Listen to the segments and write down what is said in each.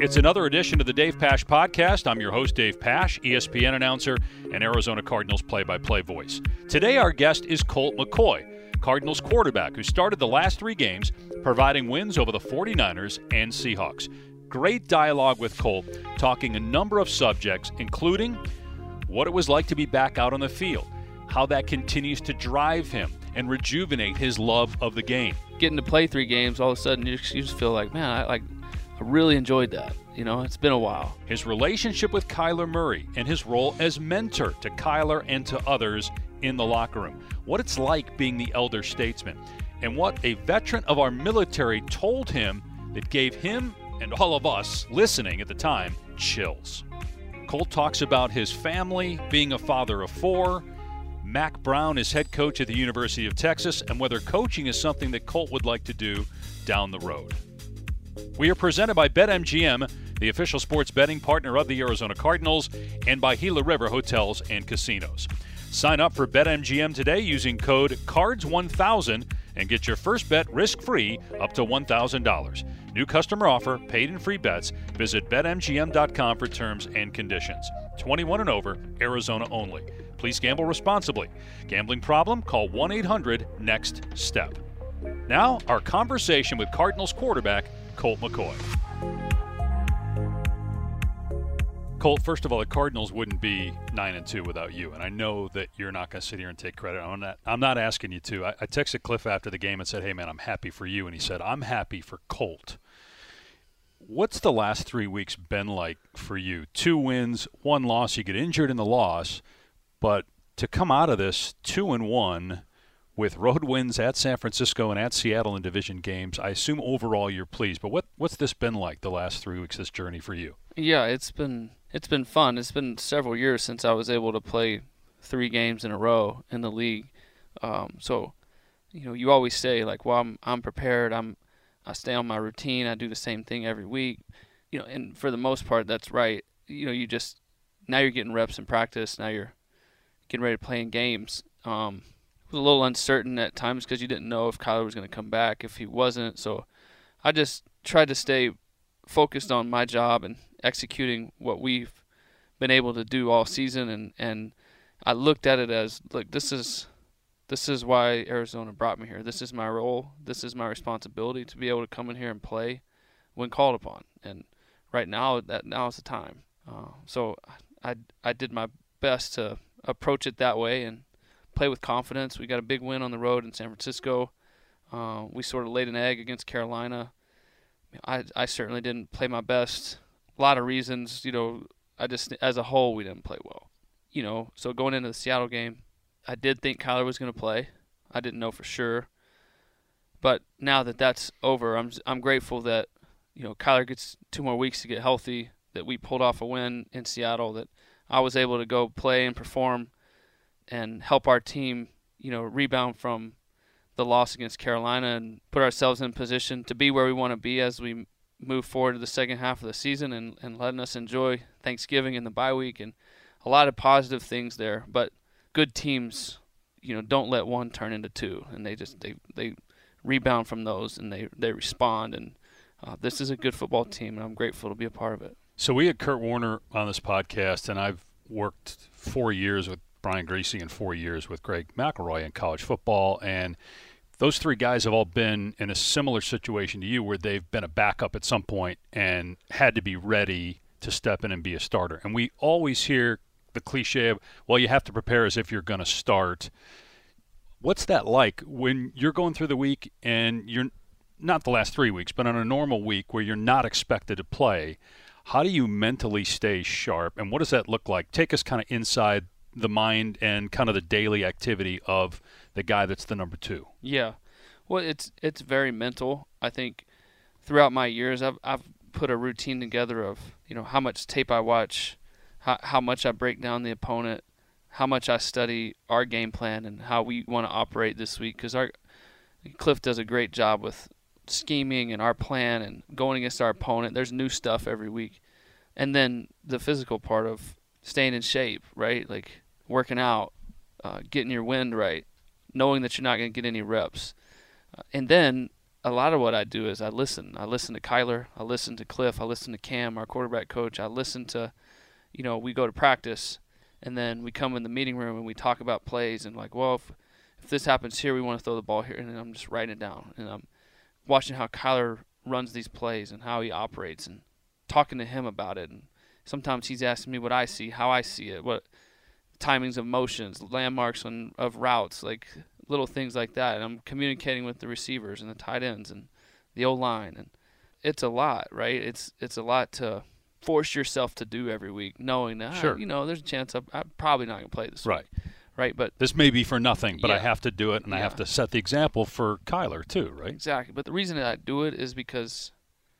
It's another edition of the Dave Pasch Podcast. I'm your host, Dave Pasch, ESPN announcer and Arizona Cardinals play by play voice. Today, our guest is Colt McCoy, Cardinals quarterback, who started the last three games, providing wins over the 49ers and Seahawks. Great dialogue with Colt, talking a number of subjects, including what it was like to be back out on the field, how that continues to drive him and rejuvenate his love of the game. Getting to play three games, all of a sudden you just, feel like, man, I like I really enjoyed that. You know, it's been a while. His relationship with Kyler Murray and his role as mentor to Kyler and to others in the locker room. What it's like being the elder statesman. And what a veteran of our military told him that gave him and all of us listening at the time chills. Colt talks about his family, being a father of four. Mack Brown is head coach at the University of Texas, and whether coaching is something that Colt would like to do down the road. We are presented by BetMGM, the official sports betting partner of the Arizona Cardinals, and by Gila River Hotels and Casinos. Sign up for BetMGM today using code CARDS1000 and get your first bet risk free up to $1,000. New customer offer, paid and free bets. Visit BetMGM.com for terms and conditions. 21 and over, Arizona only. Please gamble responsibly. Gambling problem? Call 1 800 NEXT STEP. Now, our conversation with Cardinals quarterback Colt McCoy. Colt, first of all, the Cardinals wouldn't be nine and two without you, and I know that you're not going to sit here and take credit. I'm not. I'm not asking you to. I, I texted Cliff after the game and said, "Hey, man, I'm happy for you," and he said, "I'm happy for Colt." What's the last three weeks been like for you? Two wins, one loss. You get injured in the loss, but to come out of this two and one with road wins at San Francisco and at Seattle in division games. I assume overall you're pleased, but what what's this been like the last three weeks? This journey for you? Yeah, it's been it's been fun. It's been several years since I was able to play three games in a row in the league. Um, so, you know, you always say like, "Well, I'm I'm prepared. I'm I stay on my routine. I do the same thing every week." You know, and for the most part, that's right. You know, you just now you're getting reps in practice. Now you're getting ready to play in games. Um, was a little uncertain at times because you didn't know if Kyler was going to come back, if he wasn't. So I just tried to stay focused on my job and executing what we've been able to do all season. And, and I looked at it as, look, this is this is why Arizona brought me here. This is my role. This is my responsibility to be able to come in here and play when called upon. And right now, that now is the time. Uh, so I I did my best to approach it that way and play with confidence. We got a big win on the road in San Francisco. Uh, we sort of laid an egg against Carolina. I I certainly didn't play my best. A lot of reasons, you know. I just as a whole we didn't play well. You know, so going into the Seattle game, I did think Kyler was going to play. I didn't know for sure. But now that that's over, I'm I'm grateful that you know Kyler gets two more weeks to get healthy. That we pulled off a win in Seattle. That I was able to go play and perform and help our team, you know, rebound from the loss against Carolina and put ourselves in position to be where we want to be as we move forward to the second half of the season and, and letting us enjoy Thanksgiving and the bye week and a lot of positive things there. But good teams, you know, don't let one turn into two and they just they they rebound from those and they they respond and uh, this is a good football team and I'm grateful to be a part of it. So we had Kurt Warner on this podcast and I've worked four years with Brian Griese in four years with Greg McElroy in college football. And those three guys have all been in a similar situation to you where they've been a backup at some point and had to be ready to step in and be a starter. And we always hear the cliche of, well, you have to prepare as if you're going to start. What's that like when you're going through the week and you're not the last three weeks, but on a normal week where you're not expected to play? How do you mentally stay sharp? And what does that look like? Take us kind of inside the mind and kind of the daily activity of the guy that's the number two. Yeah, well, it's it's very mental. I think throughout my years, I've I've put a routine together of you know how much tape I watch, how how much I break down the opponent, how much I study our game plan and how we want to operate this week because our Cliff does a great job with scheming and our plan and going against our opponent. There's new stuff every week, and then the physical part of staying in shape, right? Like working out, uh, getting your wind right, knowing that you're not going to get any reps. Uh, and then a lot of what I do is I listen. I listen to Kyler. I listen to Cliff. I listen to Cam, our quarterback coach. I listen to, you know, we go to practice, and then we come in the meeting room and we talk about plays and like, well, if if this happens here, we want to throw the ball here, and I'm just writing it down and I'm watching how Kyler runs these plays and how he operates and talking to him about it. And sometimes he's asking me what I see, how I see it, what timings of motions, landmarks on, of routes, like little things like that. And I'm communicating with the receivers and the tight ends and the O line, and it's a lot, right? It's it's a lot to force yourself to do every week, knowing that Sure. you know there's a chance I'm, I'm probably not gonna play this Right. week, right? But This may be for nothing, but I have to do it, and I have to set the example for Kyler too, right? Exactly. But the reason that I do it is because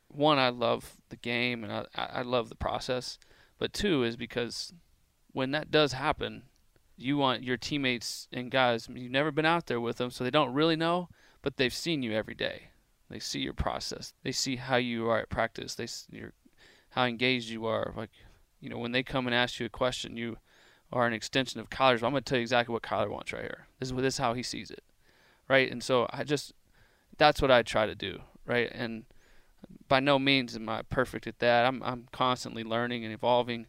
one, I love the game and I I love the process. But two is because when that does happen, you want your teammates and guys, you've never been out there with them, so they don't really know, but they've seen you every day. They see your process. They see how you are at practice. They your how engaged you are. Like, you know, when they come and ask you a question, you are an extension of Kyler's. I'm going to tell you exactly what Kyler wants right here. This is this is how he sees it, right? And so I just that's what I try to do, right? And by no means am I perfect at that. I'm I'm constantly learning and evolving,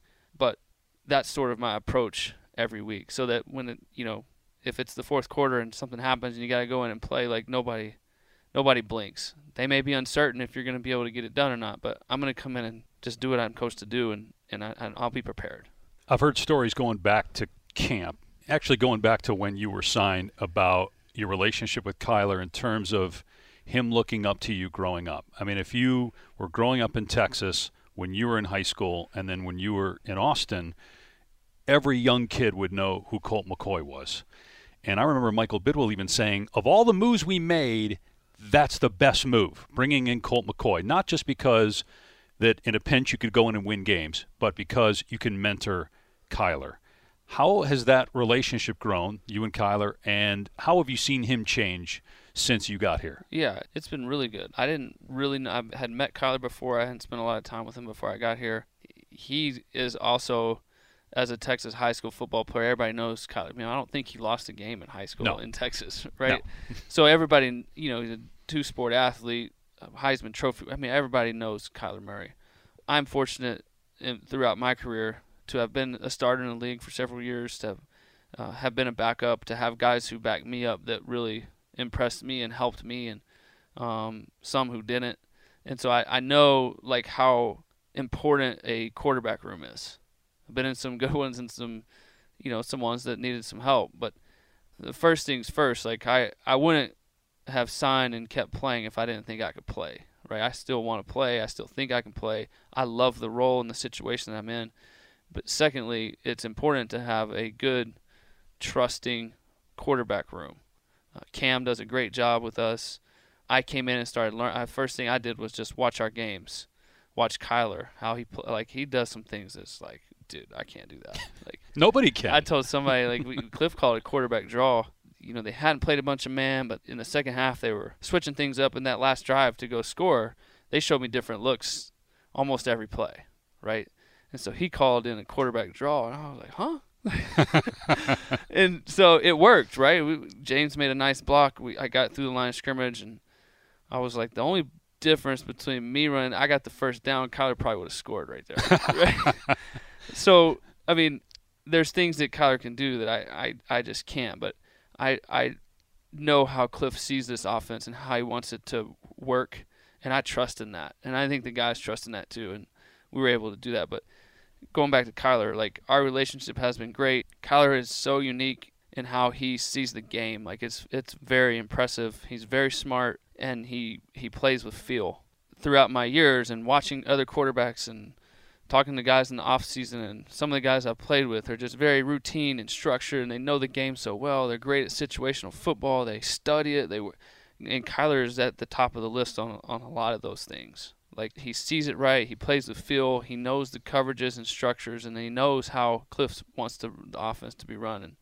that's sort of my approach every week. So that when it, you know, if it's the fourth quarter and something happens and you got to go in and play, like nobody nobody blinks. They may be uncertain if you're going to be able to get it done or not, but I'm going to come in and just do what I'm coached to do, and and, I, and I'll be prepared. I've heard stories going back to camp, actually going back to when you were signed about your relationship with Kyler in terms of him looking up to you growing up. I mean, if you were growing up in Texas when you were in high school and then when you were in Austin, every young kid would know who Colt McCoy was. And I remember Michael Bidwill even saying, of all the moves we made, that's the best move, bringing in Colt McCoy. Not just because that in a pinch you could go in and win games, but because you can mentor Kyler. How has that relationship grown, you and Kyler, and how have you seen him change since you got here? Yeah, it's been really good. I didn't really know, I had met Kyler before. I hadn't spent a lot of time with him before I got here. He is also, as a Texas high school football player, everybody knows Kyler. I mean, I don't think he lost a game in high school No. in Texas, right? so everybody, you know, he's a two-sport athlete, Heisman Trophy. I mean, everybody knows Kyler Murray. I'm fortunate in, throughout my career to have been a starter in the league for several years, to have, uh, have been a backup, to have guys who backed me up that really impressed me and helped me, and um, some who didn't. And so I, I know like how important a quarterback room is. Been in some good ones and some, you know, some ones that needed some help. But the first things first, like I, I wouldn't have signed and kept playing if I didn't think I could play. Right? I still want to play. I still think I can play. I love the role and the situation that I'm in. But secondly, it's important to have a good, trusting quarterback room. Uh, Cam does a great job with us. I came in and started learning. First thing I did was just watch our games, watch Kyler how he pl- like he does some things that's like, dude, I can't do that. Like Nobody can. I told somebody like we, Cliff called a quarterback draw. You know they hadn't played a bunch of man, but in the second half they were switching things up in that last drive to go score. They showed me different looks almost every play, right? And so he called in a quarterback draw, and I was like, huh? and so it worked, right? We, James made a nice block. We I got through the line of scrimmage, and I was like, the only difference between me running, I got the first down. Kyler probably would have scored right there. right? So I mean, there's things that Kyler can do that I, I, I just can't. But I I know how Cliff sees this offense and how he wants it to work, and I trust in that. And I think the guys trust in that too. And we were able to do that. But going back to Kyler, like our relationship has been great. Kyler is so unique in how he sees the game. Like it's it's very impressive. He's very smart and he he plays with feel. Throughout my years and watching other quarterbacks and talking to guys in the off season and some of the guys I've played with are just very routine and structured and they know the game so well. They're great at situational football. They study it. They were and Kyler is at the top of the list on on a lot of those things. Like he sees it right, he plays the feel, he knows the coverages and structures, and he knows how Cliff wants the, the offense to be running.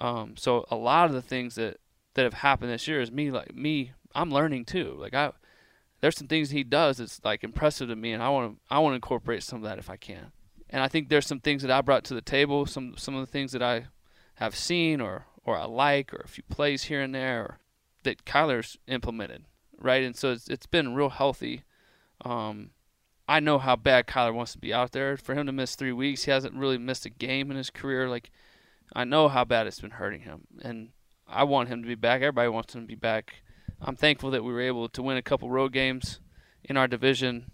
Um, so a lot of the things that that have happened this year is me like me. I'm learning too. Like I, there's some things he does that's like impressive to me, and I want to I want to incorporate some of that if I can. And I think there's some things that I brought to the table, some some of the things that I have seen or or I like, or a few plays here and there, or that Kyler's implemented right? And so it's it's been real healthy. Um, I know how bad Kyler wants to be out there. For him to miss three weeks, he hasn't really missed a game in his career. Like, I know how bad it's been hurting him, and I want him to be back. Everybody wants him to be back. I'm thankful that we were able to win a couple road games in our division.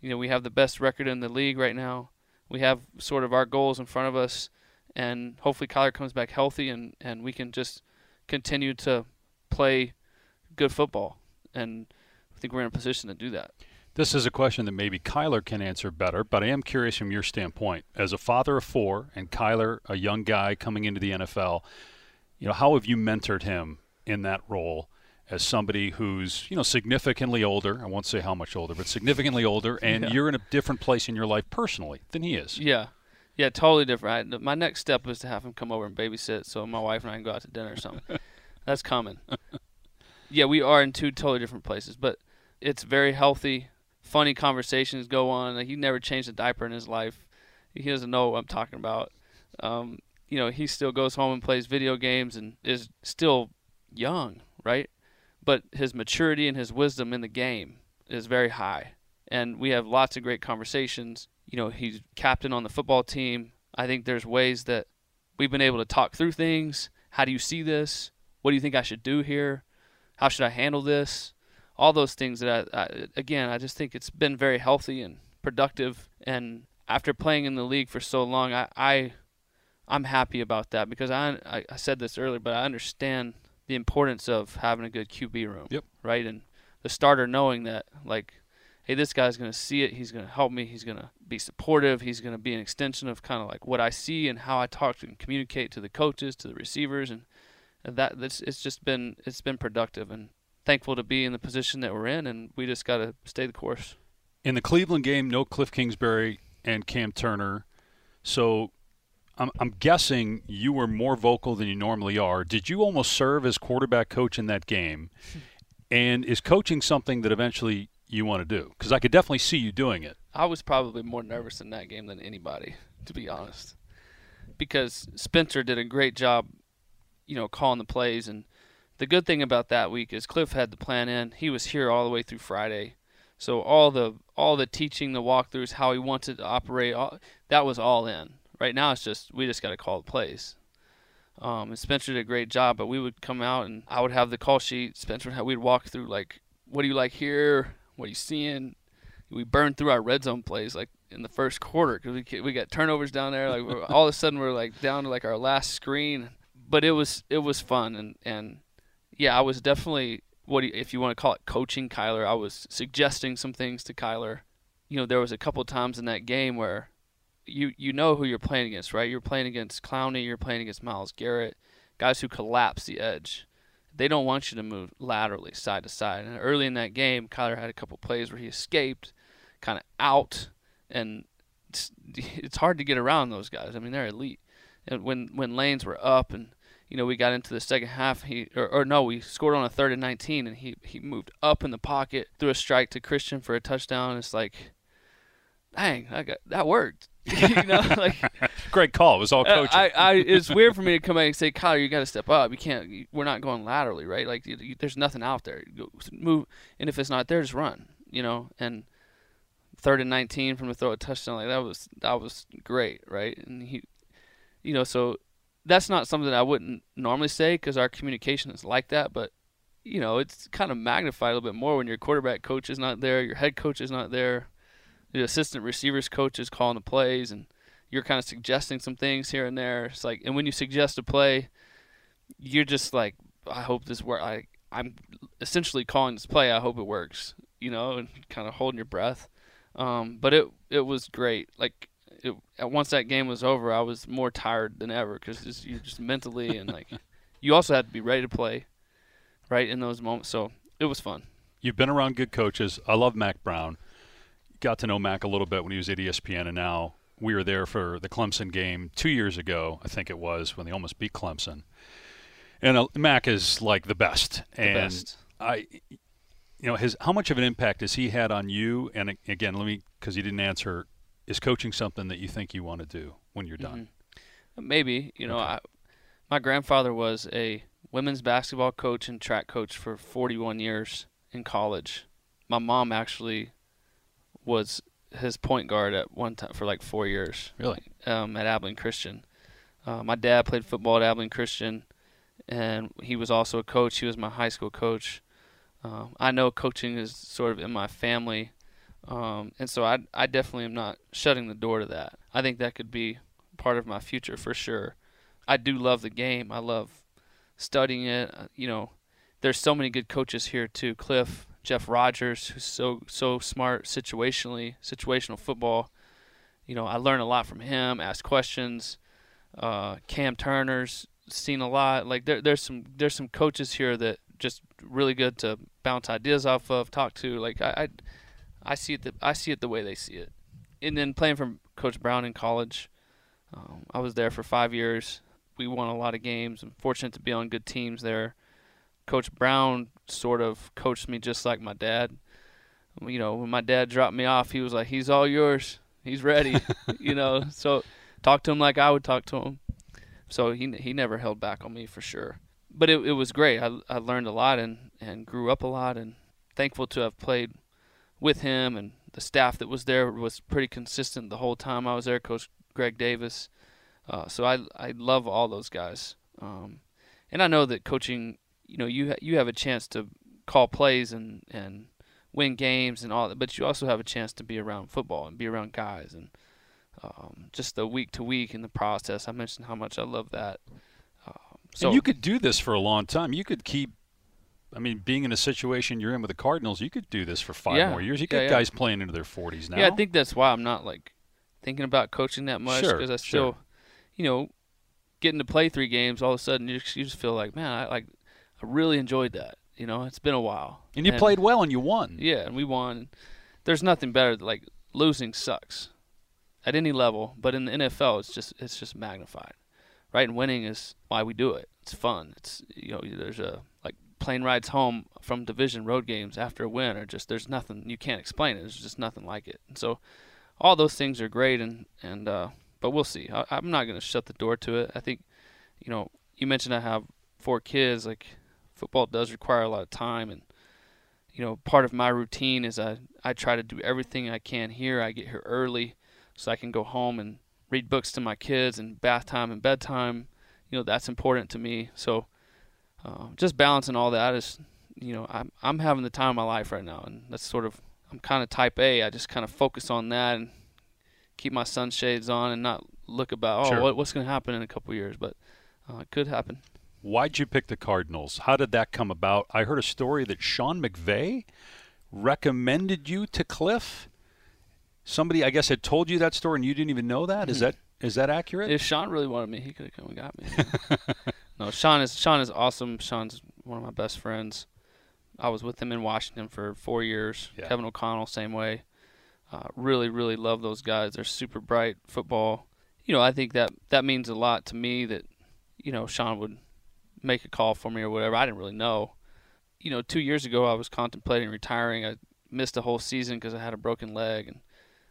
You know, we have the best record in the league right now. We have sort of our goals in front of us, and hopefully Kyler comes back healthy, and and we can just continue to play good football. And I think we're in a position to do that. This is a question that maybe Kyler can answer better, but I am curious from your standpoint. As a father of four and Kyler, a young guy coming into the NFL, you know, how have you mentored him in that role as somebody who's, you know, significantly older? I won't say how much older, but significantly older, and Yeah. you're in a different place in your life personally than he is. Yeah, yeah, totally different. I, my next step is to have him come over and babysit, so my wife and I can go out to dinner or something. That's coming. yeah, we are in two totally different places, but it's very healthy. Funny conversations go on. Like, he never changed a diaper in his life. He doesn't know what I'm talking about. Um, you know, he still goes home and plays video games and is still young, right? But his maturity and his wisdom in the game is very high. And we have lots of great conversations. You know, he's captain on the football team. I think there's ways that we've been able to talk through things. How do you see this? What do you think I should do here? How should I handle this? All those things that I, I again, I just think it's been very healthy and productive. And after playing in the league for so long, I, I I'm happy about that because I, I I said this earlier, but I understand the importance of having a good QB room. Yep. Right, and the starter knowing that like, hey, this guy's gonna see it. He's gonna help me. He's gonna be supportive. He's gonna be an extension of kind of like what I see and how I talk and communicate to the coaches, to the receivers, and that that's it's just been it's been productive and thankful to be in the position that we're in, and we just got to stay the course. In the Cleveland game, no Cliff Kingsbury and Cam Turner. So I'm, I'm guessing you were more vocal than you normally are. Did you almost serve as quarterback coach in that game? And is coaching something that eventually you want to do? Because I could definitely see you doing it. I was probably more nervous in that game than anybody, to be honest, because Spencer did a great job, you know, calling the plays. And the good thing about that week is Cliff had the plan in. He was here all the way through Friday, so all the all the teaching, the walkthroughs, how he wanted to operate, all, that was all in. Right now, it's just we just got to call the plays. Um, and Spencer did a great job, but we would come out and I would have the call sheet. Spencer, have, we'd walk through like, what do you like here? What are you seeing? we burned through our red zone plays like in the first quarter because we we got turnovers down there. Like all of a sudden we're like down to like our last screen, but it was it was fun and and yeah, I was definitely what you, if you want to call it coaching Kyler. I was suggesting some things to Kyler. You know, there was a couple times in that game where you you know who you're playing against, right? You're playing against Clowney, you're playing against Myles Garrett, guys who collapse the edge they don't want you to move laterally side to side. And early in that game, Kyler had a couple plays where he escaped, kind of out, and it's, it's hard to get around those guys. I mean, they're elite. And when when lanes were up, and you know we got into the second half, he or, or no, we scored on a third and 19, and he he moved up in the pocket, threw a strike to Christian for a touchdown. It's like, dang, I got that worked. you know, like Great call. It was all uh, coaching. I, I, it's weird for me to come back and say, Kyle, you got to step up. You can't. You, we're not going laterally, right? Like, you, you, there's nothing out there. Go, move, and if it's not there, just run. You know, and third and 19 from the throw a touchdown like that was that was great, right? And he, you know, so that's not something I wouldn't normally say because our communication is like that, but you know, it's kind of magnified a little bit more when your quarterback coach is not there, your head coach is not there, the assistant receivers coach is calling the plays, and you're kind of suggesting some things here and there. It's like, and when you suggest a play, you're just like, I hope this work. I I'm essentially calling this play. I hope it works. You know, and kind of holding your breath. Um, but it it was great. Like it, once that game was over, I was more tired than ever because you just mentally and like you also had to be ready to play, right in those moments. So it was fun. You've been around good coaches. I love Mack Brown. Got to know Mack a little bit when he was at ESPN, and now we were there for the Clemson game two years ago, I think it was, when they almost beat Clemson. And uh, Mack is like the best. The and best. I, you know, his how much of an impact has he had on you? And uh, again, let me because he didn't answer. Is coaching something that you think you want to do when you're done? Mhm. Maybe you know, Okay. I, my grandfather was a women's basketball coach and track coach for 41 years, in college. My mom actually was his point guard at one time for like four years. Really? Um, at Abilene Christian. Uh, my dad played football at Abilene Christian, and he was also a coach. He was my high school coach. Um, I know coaching is sort of in my family, um, and so I I definitely am not shutting the door to that. I think that could be part of my future for sure. I do love the game. I love studying it. Uh, you know, there's so many good coaches here too. Cliff, Jeff Rodgers, who's so so smart situationally, situational football. You know, I learn a lot from him. Ask questions. Uh, Cam Turner's seen a lot. Like there, there's some there's some coaches here that just really good to bounce ideas off of, talk to. Like I, I, I see it the I see it the way they see it. And then playing from Coach Brown in college, um, I was there for five years. We won a lot of games. I'm fortunate to be on good teams there. Coach Brown sort of coached me just like my dad. You know, when my dad dropped me off, he was like, "He's all yours. He's ready." you know, so talk to him like I would talk to him. So he he never held back on me for sure. But it it was great. I I learned a lot and and grew up a lot and thankful to have played with him and the staff that was there was pretty consistent the whole time I was there. Coach Greg Davis. Uh, so I I love all those guys. Um, and I know that coaching, you know, you you have a chance to call plays and and win games and all that, but you also have a chance to be around football and be around guys and um, just the week to week in the process. I mentioned how much I love that. Um, so and you could do this for a long time. You could keep. I mean, being in a situation you're in with the Cardinals, you could do this for five yeah, more years. You yeah, got yeah. guys playing into their 40s now. Yeah, I think that's why I'm not like thinking about coaching that much because sure, I still, sure. you know, getting to play three games. All of a sudden, you just, you just feel like, man, I like, I really enjoyed that. You know, it's been a while. And you and, played well, and you won. Yeah, and we won. There's nothing better. Like losing sucks at any level, but in the NFL, it's just it's just magnified, right? And winning is why we do it. It's fun. It's you know, there's a like plane rides home from division road games after a win, or just there's nothing you can't explain it. There's just nothing like it. And so, all those things are great, and and uh, but we'll see. I, I'm not going to shut the door to it. I think, you know, you mentioned I have four kids. Like football does require a lot of time, and you know, part of my routine is I I try to do everything I can here. I get here early so I can go home and read books to my kids and bath time and bedtime. You know, that's important to me. So uh, just balancing all that is, you know, I'm I'm having the time of my life right now, and that's sort of I'm kind of type A. I just kind of focus on that and keep my sunshades on and not look about oh sure. what, what's going to happen in a couple years, but uh, it could happen. Why'd you pick the Cardinals? How did that come about? I heard a story that Sean McVay recommended you to Cliff. Somebody, I guess, had told you that story, and you didn't even know that. Is that is that accurate? If Sean really wanted me, he could have come and got me. no, Sean is Sean is awesome. Sean's one of my best friends. I was with him in Washington for four years. Yeah. Kevin O'Connell, same way. Uh, really, really love those guys. They're super bright football. You know, I think that that means a lot to me that you know Sean would make a call for me or whatever. I didn't really know. You know, two years ago I was contemplating retiring. I missed a whole season because I had a broken leg and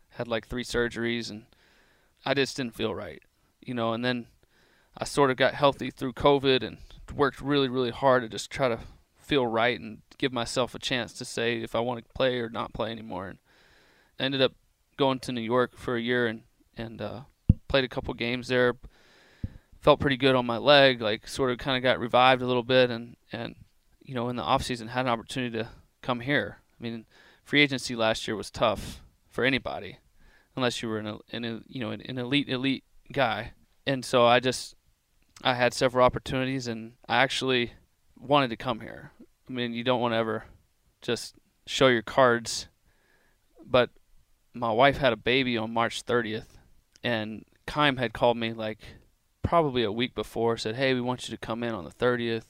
had like three surgeries, and I just didn't feel right. You know, and then I sort of got healthy through COVID and worked really, really hard to just try to feel right and give myself a chance to say if I want to play or not play anymore. And I ended up going to New York for a year and and uh, played a couple games there. Felt pretty good on my leg, like sort of kind of got revived a little bit, and and you know in the off season had an opportunity to come here. I mean, free agency last year was tough for anybody, unless you were an, an you know an elite elite guy. And so I just I had several opportunities, and I actually wanted to come here. I mean, you don't want to ever just show your cards, but my wife had a baby on March 30th, and Keim had called me like probably a week before, said, "Hey, we want you to come in on the 30th.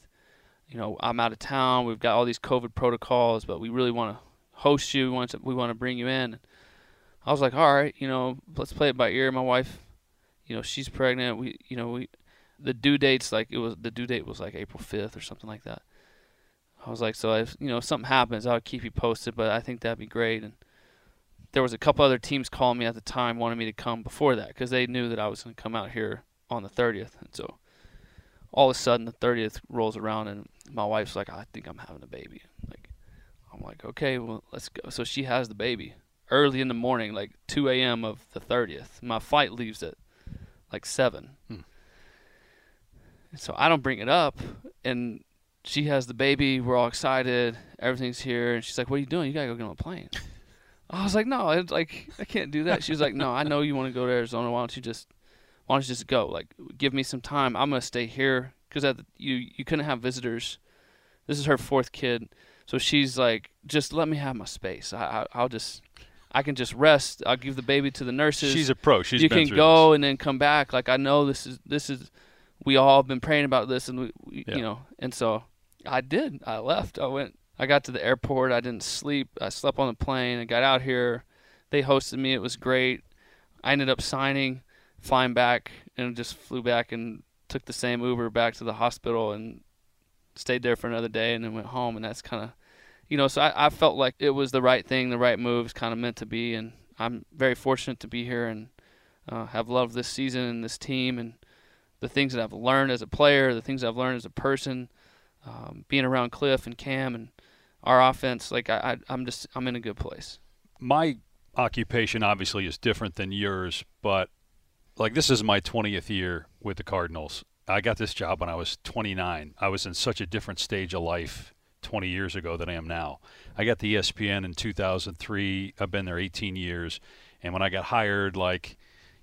You know, I'm out of town. We've got all these COVID protocols, but we really want to host you. We want to, we want to bring you in." I was like, "All right, you know, let's play it by ear." My wife, you know, she's pregnant. We, you know, we the due date's like it was the due date was like April 5th or something like that. I was like, so if you know if something happens, I'll keep you posted. But I think that'd be great. And there was a couple other teams calling me at the time, wanting me to come before that because they knew that I was going to come out here on the 30th. And so all of a sudden, the 30th rolls around, and my wife's like, I think I'm having a baby. Like, I'm like, okay, well, let's go. So she has the baby early in the morning, like 2 a.m. of the 30th. My flight leaves at like 7. Hmm. So I don't bring it up. And she has the baby. We're all excited. Everything's here. And she's like, what are you doing? You got to go get on a plane. I was like, no, it's like I can't do that. She was like, no, I know you want to go to Arizona. Why don't you just, why don't you just go? Like, give me some time. I'm gonna stay here because you you couldn't have visitors. This is her fourth kid, so she's like, just let me have my space. I, I will just, I can just rest. I'll give the baby to the nurses. She's a pro. She's you can go this. and then come back. Like I know this is this is, we all have been praying about this, and we, we Yeah. you know, and so I did. I left. I went. I got to the airport. I didn't sleep. I slept on the plane. I got out here. They hosted me. It was great. I ended up signing, flying back, and just flew back and took the same Uber back to the hospital and stayed there for another day and then went home. And that's kind of, you know, so I, I felt like it was the right thing, the right move. Kind of meant to be. And I'm very fortunate to be here and uh, have loved this season and this team and the things that I've learned as a player, the things I've learned as a person, um, being around Cliff and Cam and our offense. Like I, I, I'm just, I'm in a good place. My occupation obviously is different than yours, but like this is my 20th year with the Cardinals. I got this job when I was 29. I was in such a different stage of life 20 years ago than I am now. I got the ESPN in 2003. I've been there 18 years, and when I got hired, like,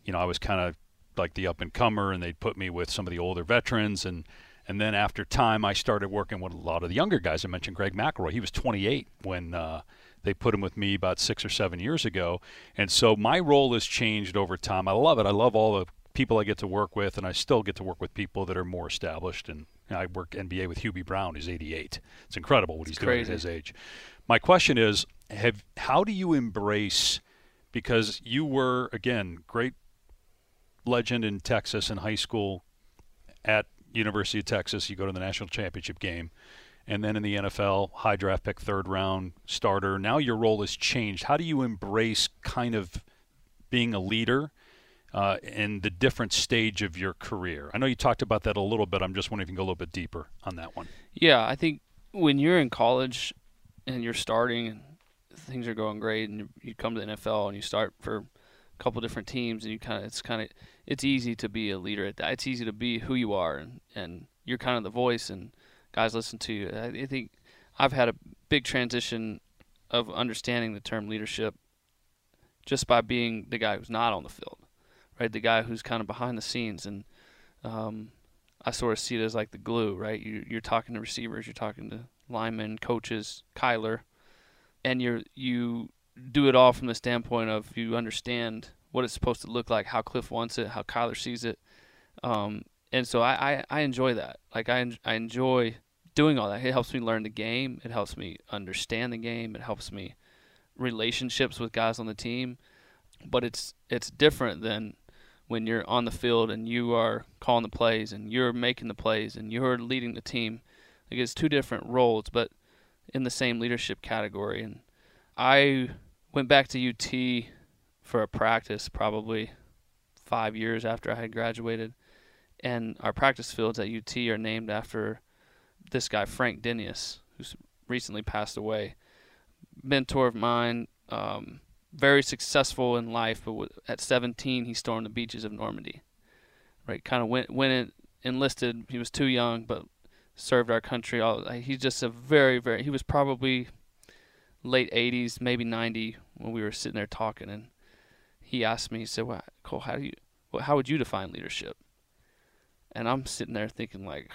you know, I was kind of like the up and comer, and they'd put me with some of the older veterans, and and then after time, I started working with a lot of the younger guys. I mentioned Greg McElroy. He was 28 when uh, they put him with me about six or seven years ago, and so my role has changed over time. I love it. I love all the people I get to work with, and I still get to work with people that are more established. And you know, I work NBA with Hubie Brown, who's 88. It's incredible what It's he's doing at his age. My question is, have how do you embrace? Because you were again great legend in Texas in high school, at University of Texas. You go to the national championship game, and then in the NFL, high draft pick, third round starter. Now your role has changed. How do you embrace kind of being a leader? Uh, in the different stage of your career, I know you talked about that a little bit. I'm just wondering if you can go a little bit deeper on that one. Yeah, I think when you're in college and you're starting and things are going great, and you, come to the NFL and you start for a couple different teams, and you kind of it's kind of it's easy to be a leader at that. It's easy to be who you are, and and you're kind of the voice, and guys listen to you. I, think I've had a big transition of understanding the term leadership just by being the guy who's not on the field, right? The guy who's kind of behind the scenes, and um, I sort of see it as like the glue, right? You, you're talking to receivers, you're talking to linemen, coaches, Kyler, and you're you do it all from the standpoint of you understand what it's supposed to look like, how Cliff wants it, how Kyler sees it, um, and so I, I, I enjoy that. Like I I enjoy doing all that. It helps me learn the game. It helps me understand the game. It helps me relationships with guys on the team. But it's it's different than when you're on the field and you are calling the plays and you're making the plays and you're leading the team. Like it's two different roles, but in the same leadership category. And I went back to UT for a practice probably five years after I had graduated, and our practice fields at UT are named after this guy Frank Denius, who's recently passed away. Mentor of mine, um, very successful in life, but w- at 17 he stormed the beaches of Normandy. Right, kind of went went in, enlisted. He was too young, but served our country. All he's just a very very. He was probably late 80s, maybe 90 when we were sitting there talking, and he asked me, he said, "Well, Cole, how do you, well, how would you define leadership?" And I'm sitting there thinking like.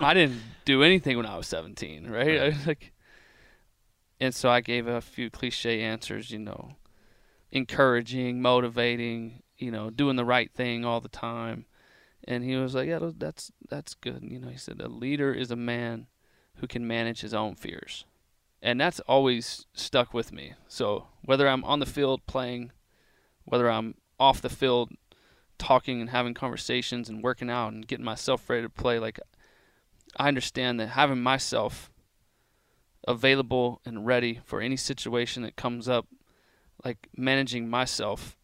I didn't do anything when I was 17, right? I, like, and so I gave a few cliche answers, you know, encouraging, motivating, you know, doing the right thing all the time. And he was like, "Yeah, that's that's good." You know, he said, "A leader is a man who can manage his own fears," and that's always stuck with me. So whether I'm on the field playing, whether I'm off the field talking and having conversations and working out and getting myself ready to play, like I understand that having myself available and ready for any situation that comes up, like managing myself,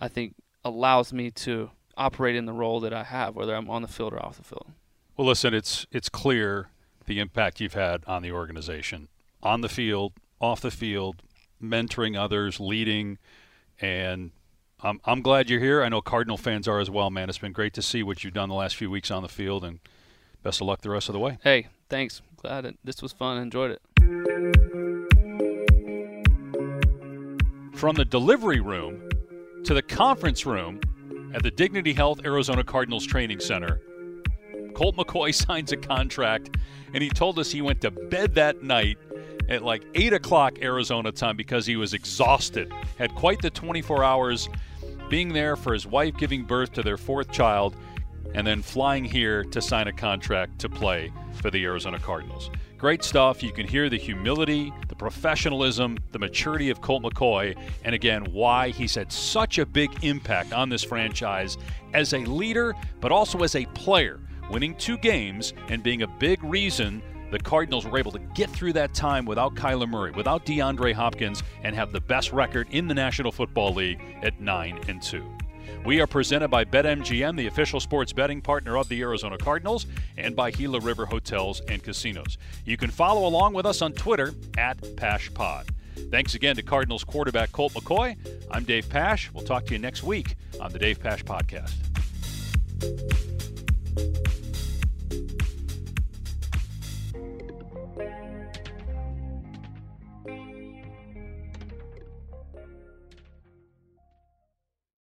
I think allows me to operate in the role that I have, whether I'm on the field or off the field. Well, listen, it's it's clear the impact you've had on the organization, on the field, off the field, mentoring others, leading, and I'm, I'm glad you're here. I know Cardinal fans are as well, man. It's been great to see what you've done the last few weeks on the field, and best of luck the rest of the way. Hey, thanks. Glad it, this was fun. Enjoyed it. From the delivery room to the conference room at the Dignity Health Arizona Cardinals Training Center, Colt McCoy signs a contract, and he told us he went to bed that night at like 8 o'clock Arizona time because he was exhausted. Had quite the 24 hours being there for his wife giving birth to their fourth child, and then flying here to sign a contract to play for the Arizona Cardinals. Great stuff. You can hear the humility, the professionalism, the maturity of Colt McCoy, and again, why he's had such a big impact on this franchise as a leader, but also as a player, winning two games and being a big reason the Cardinals were able to get through that time without Kyler Murray, without DeAndre Hopkins, and have the best record in the National Football League at 9 and 2. We are presented by BetMGM, the official sports betting partner of the Arizona Cardinals, and by Gila River Hotels and Casinos. You can follow along with us on Twitter at PaschPod. Thanks again to Cardinals quarterback Colt McCoy. I'm Dave Pasch. We'll talk to you next week on the Dave Pasch Podcast.